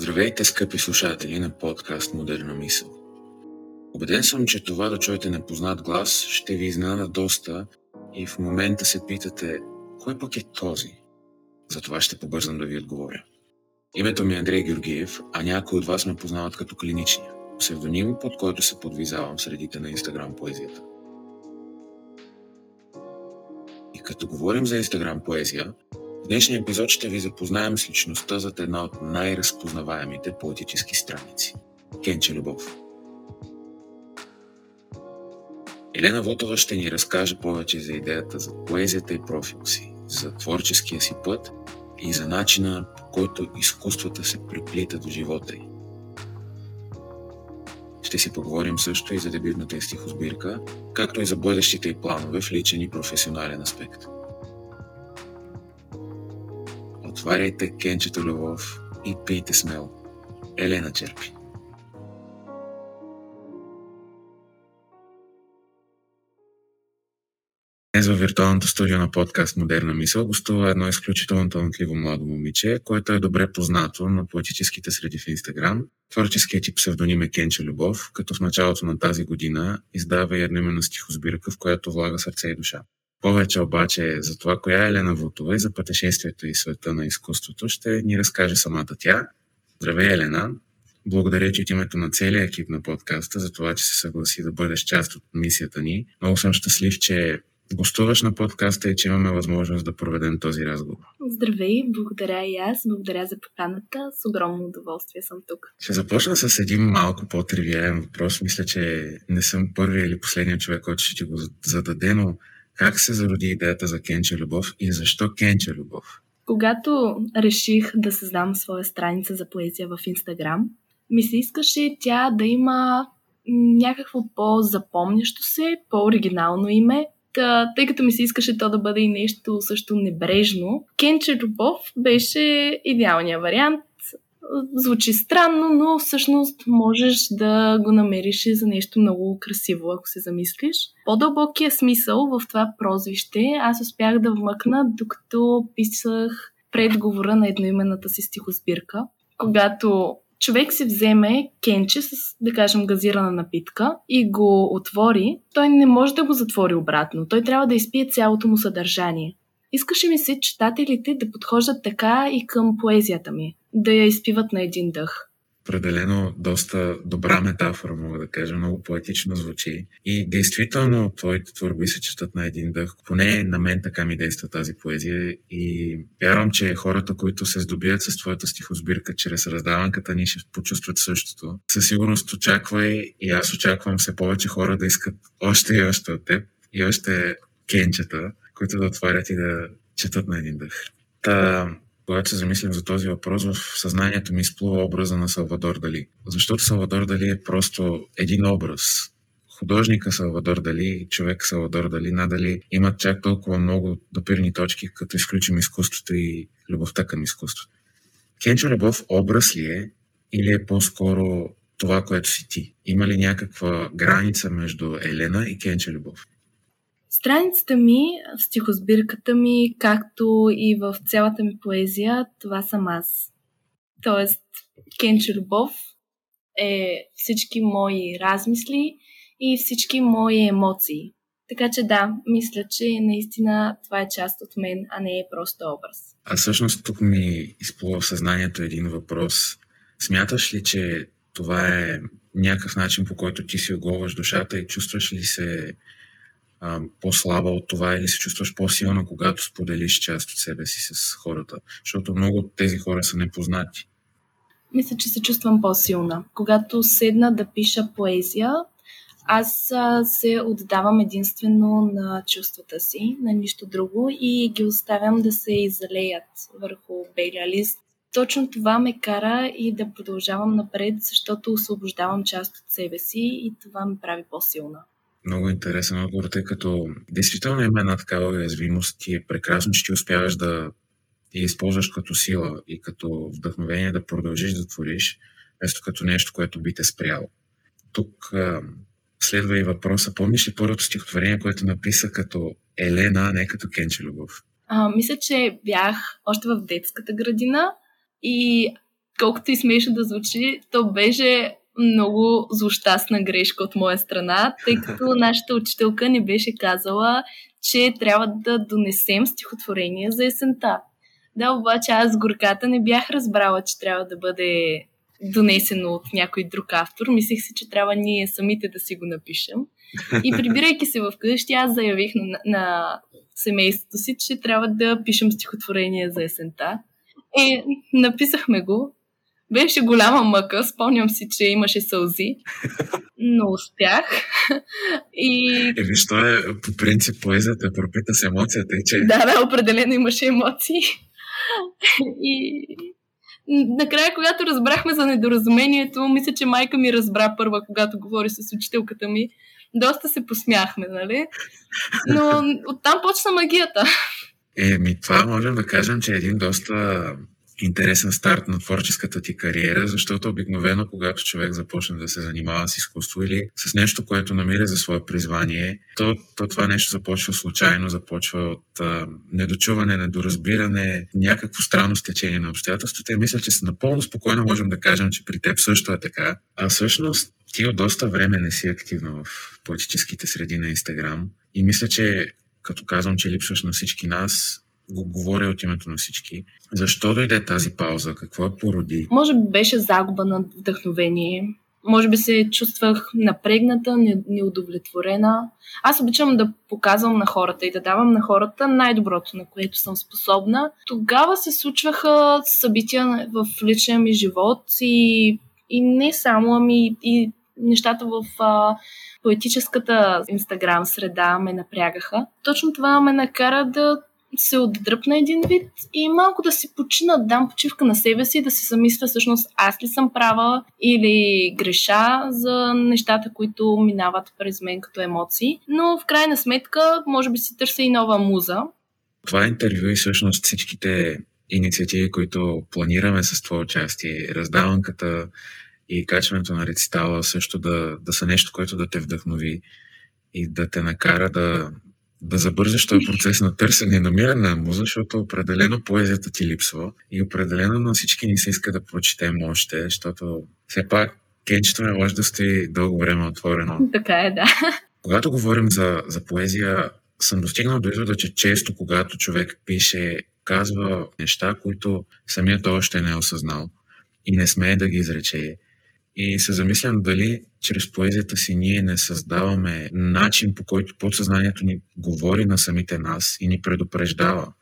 Здравейте, скъпи слушатели на подкаст Модерна мисъл. Обеден съм, че това да чуете непознат глас ще ви изненада доста и в момента се питате, кой пък е този? Затова ще побързам да ви отговоря. Името ми е Андрей Георгиев, а някои от вас ме познават като клиничния, псевдоним, под който се подвизавам средите на Инстаграм поезията. И като говорим за Инстаграм поезия, днешния епизод ще ви запознаем с личността зад една от най-разпознаваемите поетически страници – Кенче Любов. Елена Вотова ще ни разкаже повече за идеята за поезията и профил си, за творческия си път и за начина по който изкуствата се приплита до живота й. Ще си поговорим също и за дебютната стихосбирка, както и за бъдещите и планове в личен и професионален аспект. Отваряйте кенчето любов и пийте смело. Елена черпи. Днес във виртуалното студио на подкаст Модерна мисъл гостува едно изключително талантливо младо момиче, което е добре познато на поетическите среди в Инстаграм. Творческият ти псевдоним е Кенче Любов, като в началото на тази година издава и едноименна стихосбирка, в която влага сърце и душа. Повече обаче за това, коя е Елена Вутова и за пътешествието и света на изкуството, ще ни разкаже самата тя. Здравей, Елена! Благодаря ти от името на целия екип на подкаста за това, че се съгласи да бъдеш част от мисията ни. Много съм щастлив, че гостуваш на подкаста и че имаме възможност да проведем този разговор. Здравей, благодаря и аз, благодаря за поканата. С огромно удоволствие съм тук. Ще започна с един малко по-тривиален въпрос. Мисля, че не съм първият или последният човек, който ще ти го зададе, но как се зароди идеята за Кенче Любов и защо Кенче Любов? Когато реших да създам своя страница за поезия в Инстаграм, ми се искаше тя да има някакво по-запомнящо се, по-оригинално име, Та, тъй като ми се искаше то да бъде и нещо също небрежно, Кенче Любов беше идеалният вариант. Звучи странно, но всъщност можеш да го намериш за нещо много красиво, ако се замислиш. По-дълбокия смисъл в това прозвище аз успях да вмъкна, докато писах предговора на едноименната си стихосбирка. Когато човек си вземе кенче с, да кажем, газирана напитка и го отвори, той не може да го затвори обратно. Той трябва да изпие цялото му съдържание. Искаше ми се читателите да подхождат така и към поезията ми, да я изпиват на един дъх определено доста добра метафора, мога да кажа, много поетично звучи. И действително твоите творби се четат на един дъх. Поне на мен така ми действа тази поезия и вярвам, че хората, които се здобият с твоята стихосбирка чрез раздаванката ни, ще почувстват същото. Със сигурност очаквай и аз очаквам все повече хора да искат още и още от теб и още кенчета, които да отварят и да четат на един дъх. Та, когато се замислям за този въпрос, в съзнанието ми изплува образа на Салвадор Дали. Защото Салвадор Дали е просто един образ. Художника Салвадор Дали, човек Салвадор Дали, надали имат чак толкова много допирни точки, като изключим изкуството и любовта към изкуството. Кенчо Любов образ ли е или е по-скоро това, което си ти? Има ли някаква граница между Елена и Кенчо Любов? Страницата ми, в стихосбирката ми, както и в цялата ми поезия, това съм аз. Тоест, Кенче Любов е всички мои размисли и всички мои емоции. Така че да, мисля, че наистина това е част от мен, а не е просто образ. А всъщност тук ми изплува в съзнанието един въпрос. Смяташ ли, че това е някакъв начин, по който ти си оголваш душата и чувстваш ли се по-слаба от това или се чувстваш по-силна, когато споделиш част от себе си с хората? Защото много от тези хора са непознати. Мисля, че се чувствам по-силна. Когато седна да пиша поезия, аз се отдавам единствено на чувствата си, на нищо друго и ги оставям да се излеят върху белия лист. Точно това ме кара и да продължавам напред, защото освобождавам част от себе си и това ме прави по-силна. Много интересен отговор, тъй като действително има една такава уязвимост и е прекрасно, че ти успяваш да я използваш като сила и като вдъхновение да продължиш да твориш, вместо като нещо, което би те спряло. Тук а, следва и въпроса. Помниш ли първото стихотворение, което написа като Елена, а не като Кенче Любов? А, мисля, че бях още в детската градина и колкото и смешно да звучи, то беше много злощастна грешка от моя страна, тъй като нашата учителка ни беше казала, че трябва да донесем стихотворение за есента. Да, обаче аз горката не бях разбрала, че трябва да бъде донесено от някой друг автор. Мислех си, че трябва ние самите да си го напишем. И прибирайки се в къщи, аз заявих на, на семейството си, че трябва да пишем стихотворение за есента. И написахме го. Беше голяма мъка, спомням си, че имаше сълзи, но успях. И... Е, виж, то е по принцип поезията, пропита с емоцията. И че... Да, да, определено имаше емоции. И накрая, когато разбрахме за недоразумението, мисля, че майка ми разбра първа, когато говори с учителката ми. Доста се посмяхме, нали? Но оттам почна магията. Еми, това можем да кажем, че е един доста интересен старт на творческата ти кариера, защото обикновено, когато човек започне да се занимава с изкуство или с нещо, което намира за свое призвание, то, то това нещо започва случайно, започва от а, недочуване, недоразбиране, някакво странно стечение на обстоятелствата. И мисля, че напълно спокойно можем да кажем, че при теб също е така. А всъщност ти от доста време не си активна в политическите среди на Инстаграм. И мисля, че като казвам, че липсваш на всички нас, го говоря от името на всички. Защо дойде тази пауза? Какво е породи? Може би беше загуба на вдъхновение. Може би се чувствах напрегната, неудовлетворена. Аз обичам да показвам на хората и да давам на хората най-доброто, на което съм способна. Тогава се случваха събития в личния ми живот и, и не само, ами и нещата в а, поетическата инстаграм среда ме напрягаха. Точно това ме накара да се отдръпна един вид и малко да си почина, да дам почивка на себе си, да си замисля всъщност аз ли съм права или греша за нещата, които минават през мен като емоции. Но в крайна сметка, може би си търся и нова муза. Това интервю и всъщност всичките инициативи, които планираме с това участие, раздаванката и качването на рецитала също да, да са нещо, което да те вдъхнови и да те накара да, да забързаш този процес на търсене и намиране на муза, защото определено поезията ти липсва и определено на всички ни се иска да прочетем още, защото все пак кенчето не може да стои дълго време отворено. Така е, да. Когато говорим за, за поезия, съм достигнал до извода, че често, когато човек пише, казва неща, които самият още не е осъзнал и не смее да ги изрече. И се замислям дали чрез поезията си ние не създаваме начин, по който подсъзнанието ни говори на самите нас и ни предупреждава.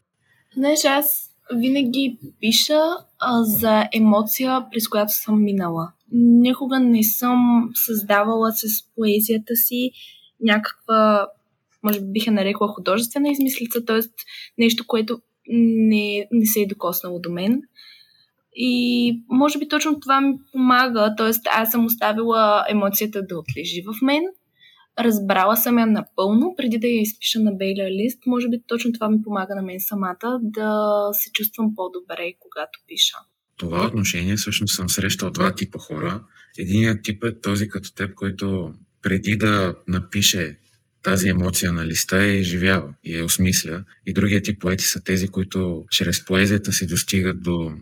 Знаеш, аз винаги пиша а, за емоция, през която съм минала. Никога не съм създавала с поезията си някаква, може би биха нарекла художествена измислица, т.е. нещо, което не, не се е докоснало до мен. И може би точно това ми помага, т.е. аз съм оставила емоцията да отлежи в мен, разбрала съм я напълно, преди да я изпиша на белия лист. Може би точно това ми помага на мен самата да се чувствам по-добре, когато пиша. Това отношение всъщност съм срещал два типа хора. Единият тип е този като теб, който преди да напише тази емоция на листа е изживява и е осмисля. И другият тип поети са тези, които чрез поезията си достигат до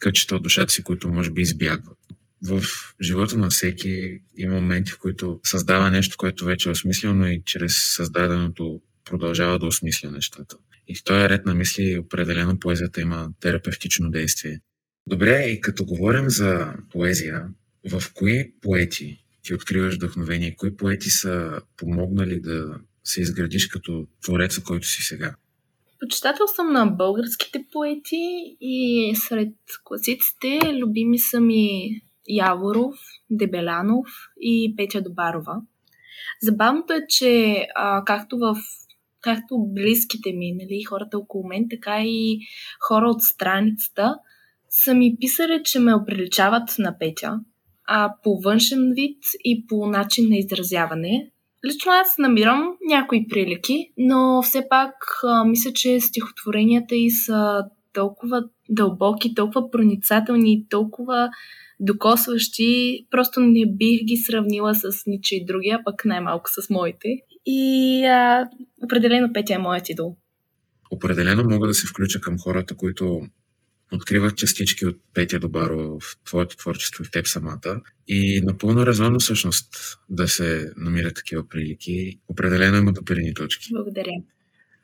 кътчета от душата си, които може би избягват. В живота на всеки има моменти, в които създава нещо, което вече е осмислено и чрез създаденото продължава да осмисля нещата. И в този ред на мисли определено поезията има терапевтично действие. Добре, и като говорим за поезия, в кои поети ти откриваш вдъхновение? Кои поети са помогнали да се изградиш като твореца, който си сега? Почитател съм на българските поети и сред класиците любими са ми Яворов, Дебелянов и Петя Добарова. Забавното е, че а, както в както близките ми, нали, хората около мен, така и хора от страницата са ми писали, че ме оприличават на Петя, а по външен вид и по начин на изразяване. Лично аз намирам някои прилики, но все пак а, мисля, че стихотворенията и са толкова дълбоки, толкова проницателни и толкова докосващи, просто не бих ги сравнила с ничи другия, пък най-малко с моите. И а, определено Петя е моят идол. Определено мога да се включа към хората, които откриват частички от Петя Добаро в твоето творчество и в теб самата. И напълно резонно всъщност да се намират такива прилики. Определено има допирани точки. Благодаря.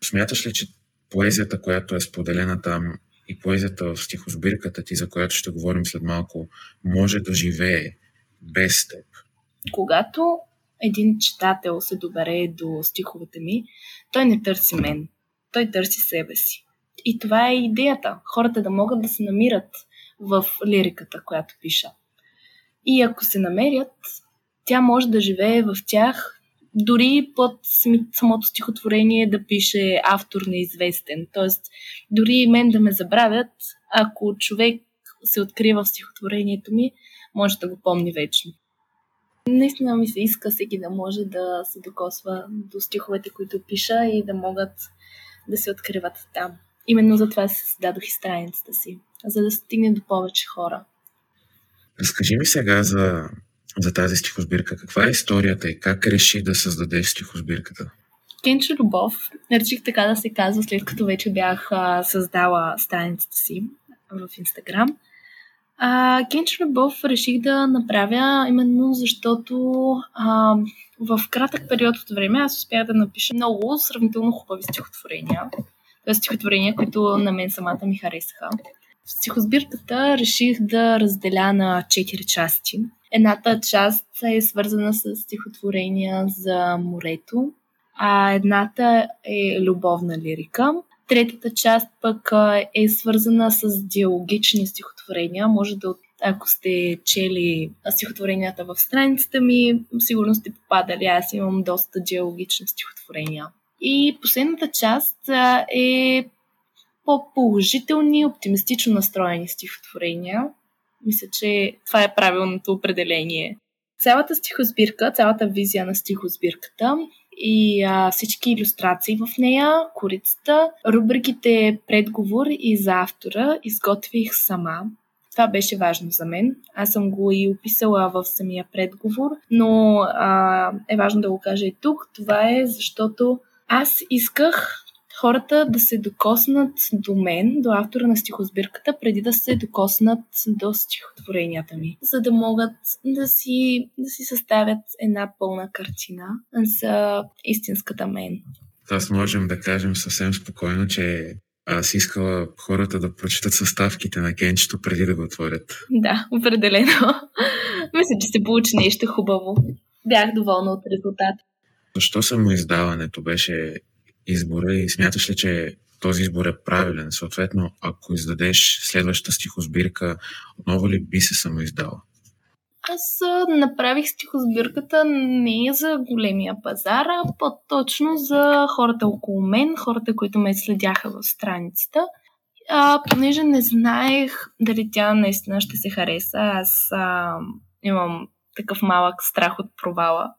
Смяташ ли, че поезията, която е споделена там и поезията в стихосбирката ти, за която ще говорим след малко, може да живее без теб? Когато един читател се добере до стиховете ми, той не търси мен, той търси себе си. И това е идеята. Хората да могат да се намират в лириката, която пиша. И ако се намерят, тя може да живее в тях, дори под самото стихотворение да пише автор неизвестен. Тоест, дори и мен да ме забравят, ако човек се открива в стихотворението ми, може да го помни вечно. Наистина ми се иска всеки да може да се докосва до стиховете, които пиша и да могат да се откриват там. Именно за това се създадох и страницата си, за да стигне до повече хора. Разкажи ми сега за, за тази стихосбирка. Каква е историята и как реши да създадеш стихосбирката? Кенчо Любов, реших така да се казва, след като вече бях а, създала страницата си в Инстаграм. А, Кенчо Любов реших да направя именно защото а, в кратък период от време аз успях да напиша много сравнително хубави стихотворения стихотворения, които на мен самата ми харесаха. Стихосбирката реших да разделя на четири части. Едната част е свързана с стихотворения за морето, а едната е любовна лирика. Третата част пък е свързана с диалогични стихотворения. Може да, ако сте чели стихотворенията в страницата ми, сигурно сте попадали. Аз имам доста диалогични стихотворения. И последната част е по-положителни, оптимистично настроени стихотворения. Мисля, че това е правилното определение. Цялата стихосбирка, цялата визия на стихосбирката и а, всички иллюстрации в нея, корицата, рубриките предговор и за автора изготвих сама. Това беше важно за мен. Аз съм го и описала в самия предговор, но а, е важно да го кажа и тук. Това е защото аз исках хората да се докоснат до мен, до автора на стихосбирката, преди да се докоснат до стихотворенията ми, за да могат да си, да си съставят една пълна картина за истинската мен. Аз можем да кажем съвсем спокойно, че аз искала хората да прочитат съставките на Кенчето преди да го отворят. Да, определено. Мисля, че се получи нещо хубаво. Бях доволна от резултата. Защо самоиздаването беше избора и смяташ ли, че този избор е правилен? Съответно, ако издадеш следващата стихосбирка, отново ли би се самоиздала? Аз направих стихосбирката не за големия пазар, а по-точно за хората около мен, хората, които ме следяха в страницата. А, понеже не знаех дали тя наистина ще се хареса, аз а, имам такъв малък страх от провала.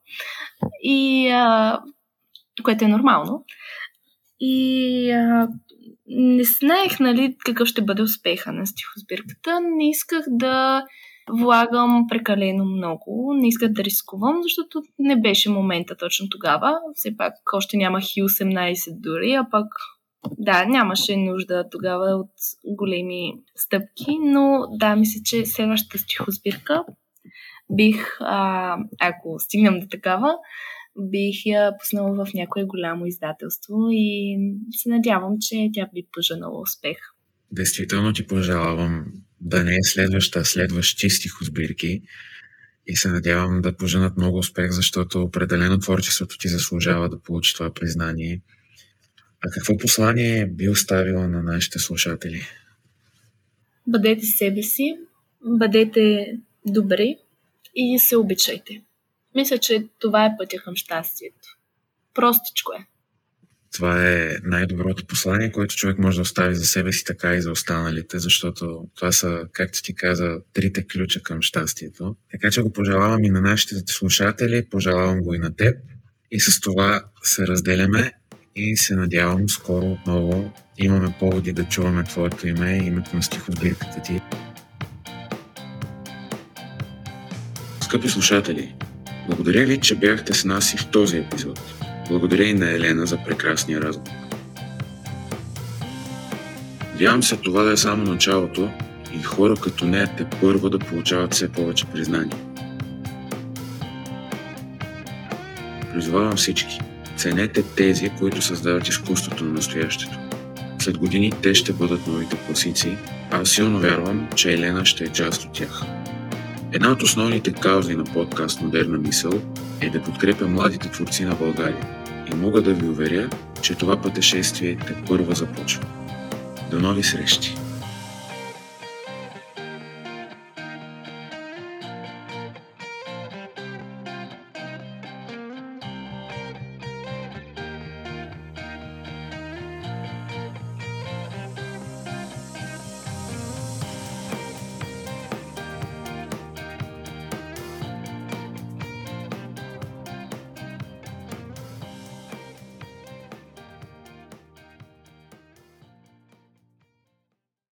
И, а, което е нормално. И а, не знаех, нали, какъв ще бъде успеха на стихосбирката. Не исках да влагам прекалено много, не исках да рискувам, защото не беше момента точно тогава. Все пак още нямах и 18 дори, а пък да, нямаше нужда тогава от големи стъпки, но да, мисля, че следващата стихосбирка бих, а, ако стигнем до такава, бих я пуснала в някое голямо издателство и се надявам, че тя би поженала успех. Действително ти пожелавам да не е следваща, следващи стихосбирки и се надявам да поженат много успех, защото определено творчеството ти заслужава да получи това признание. А какво послание би оставила на нашите слушатели? Бъдете себе си, бъдете добри, и се обичайте. Мисля, че това е пътя към щастието. Простичко е. Това е най-доброто послание, което човек може да остави за себе си, така и за останалите, защото това са, както ти каза, трите ключа към щастието. Така че го пожелавам и на нашите слушатели, пожелавам го и на теб. И с това се разделяме и се надявам скоро отново имаме поводи да чуваме твоето име и името на стихосбирката ти. Скъпи слушатели, благодаря ви, че бяхте с нас и в този епизод. Благодаря и на Елена за прекрасния разговор. Надявам се това да е само началото и хора като нея те първо да получават все повече признание. Призвавам всички. Ценете тези, които създават изкуството на настоящето. След години те ще бъдат новите класици, а силно вярвам, че Елена ще е част от тях. Една от основните каузи на подкаст Модерна мисъл е да подкрепя младите творци на България. И мога да ви уверя, че това пътешествие те първа започва. До нови срещи!